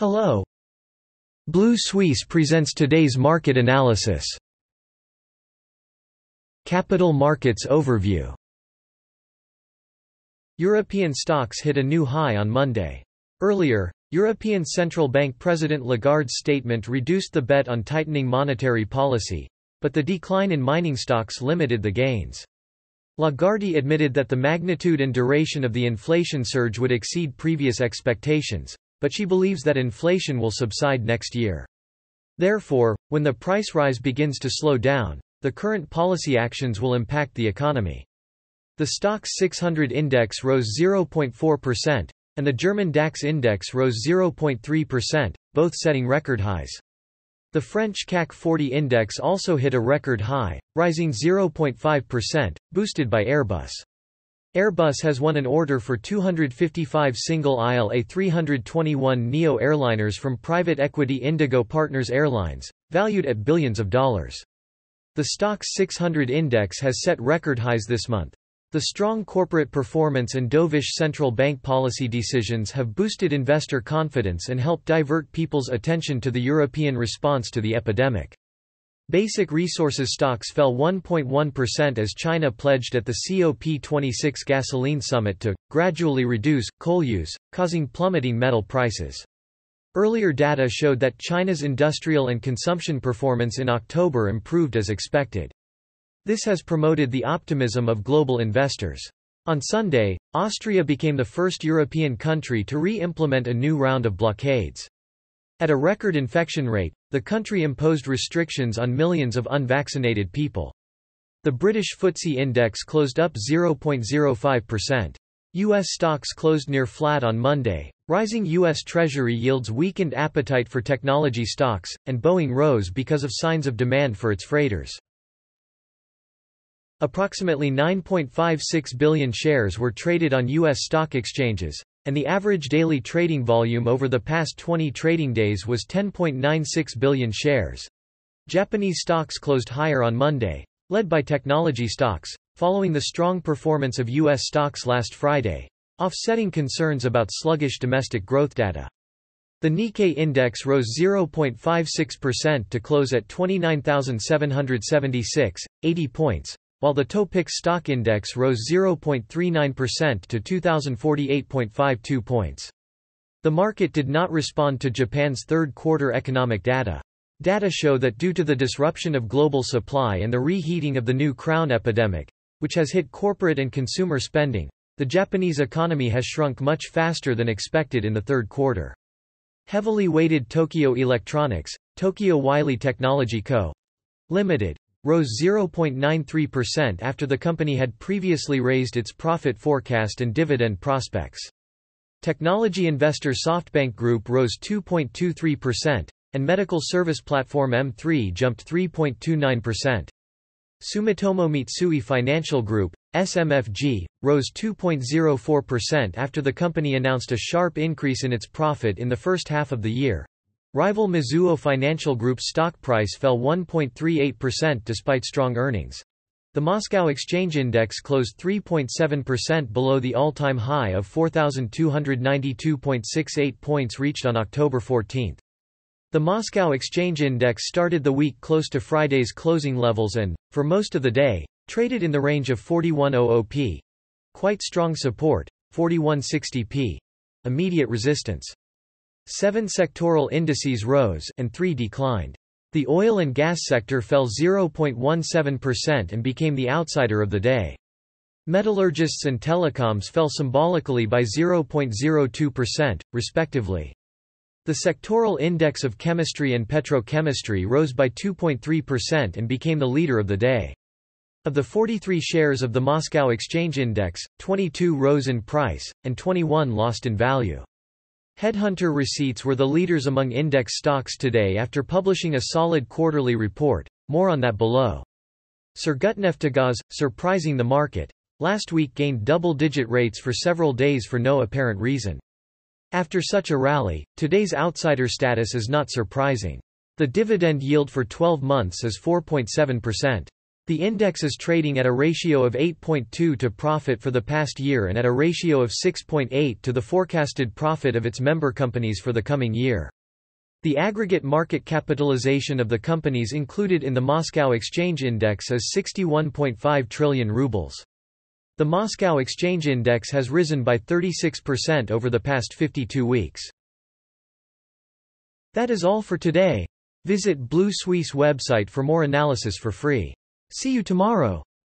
Hello. Blue Suisse presents today's market analysis. Capital Markets Overview European stocks hit a new high on Monday. Earlier, European Central Bank President Lagarde's statement reduced the bet on tightening monetary policy, but the decline in mining stocks limited the gains. Lagarde admitted that the magnitude and duration of the inflation surge would exceed previous expectations, but she believes that inflation will subside next year. Therefore, when the price rise begins to slow down, the current policy actions will impact the economy. The STOXX 600 index rose 0.4%, and the German DAX index rose 0.3%, both setting record highs. The French CAC 40 index also hit a record high, rising 0.5%, boosted by Airbus. Airbus has won an order for 255 single-aisle A321neo airliners from private equity Indigo Partners Airlines, valued at billions of dollars. The STOXX 600 index has set record highs this month. The strong corporate performance and dovish central bank policy decisions have boosted investor confidence and helped divert people's attention to the European response to the epidemic. Basic resources stocks fell 1.1% as China pledged at the COP26 gasoline summit to gradually reduce coal use, causing plummeting metal prices. Earlier data showed that China's industrial and consumption performance in October improved as expected. This has promoted the optimism of global investors. On Sunday, Austria became the first European country to re-implement a new round of blockades. At a record infection rate, the country imposed restrictions on millions of unvaccinated people. The British FTSE index closed up 0.05%. U.S. stocks closed near flat on Monday. Rising U.S. Treasury yields weakened appetite for technology stocks, and Boeing rose because of signs of demand for its freighters. Approximately 9.56 billion shares were traded on U.S. stock exchanges, and the average daily trading volume over the past 20 trading days was 10.96 billion shares. Japanese stocks closed higher on Monday, led by technology stocks, following the strong performance of U.S. stocks last Friday, offsetting concerns about sluggish domestic growth data. The Nikkei index rose 0.56% to close at 29,776, 80 points, while the Topix stock index rose 0.39% to 2048.52 points. The market did not respond to Japan's third quarter economic data. Data show that due to the disruption of global supply and the reheating of the new crown epidemic, which has hit corporate and consumer spending, the Japanese economy has shrunk much faster than expected in the third quarter. Heavily weighted Tokyo Electronics, Tokyo Wiley Technology Co. Limited, rose 0.93% after the company had previously raised its profit forecast and dividend prospects. Technology investor SoftBank Group rose 2.23%, and medical service platform M3 jumped 3.29%. Sumitomo Mitsui Financial Group, SMFG, rose 2.04% after the company announced a sharp increase in its profit in the first half of the year, Rival Mizuho Financial Group's stock price fell 1.38% despite strong earnings. The Moscow Exchange Index closed 3.7% below the all-time high of 4,292.68 points reached on October 14. The Moscow Exchange Index started the week close to Friday's closing levels and, for most of the day, traded in the range of 4100p. Quite strong support, 4160p. Immediate resistance. Seven sectoral indices rose and three declined. The oil and gas sector fell 0.17% and became the outsider of the day. Metallurgists and telecoms fell symbolically by 0.02%, respectively. The sectoral index of chemistry and petrochemistry rose by 2.3% and became the leader of the day. Of the 43 shares of the Moscow Exchange Index, 22 rose in price, and 21 lost in value. Headhunter receipts were the leaders among index stocks today after publishing a solid quarterly report, more on that below. Surgutneftegaz, surprising the market, last week gained double-digit rates for several days for no apparent reason. After such a rally, today's outsider status is not surprising. The dividend yield for 12 months is 4.7%. The index is trading at a ratio of 8.2 to profit for the past year and at a ratio of 6.8 to the forecasted profit of its member companies for the coming year. The aggregate market capitalization of the companies included in the Moscow Exchange Index is 61.5 trillion rubles. The Moscow Exchange Index has risen by 36% over the past 52 weeks. That is all for today. Visit Blue Suisse website for more analysis for free. See you tomorrow.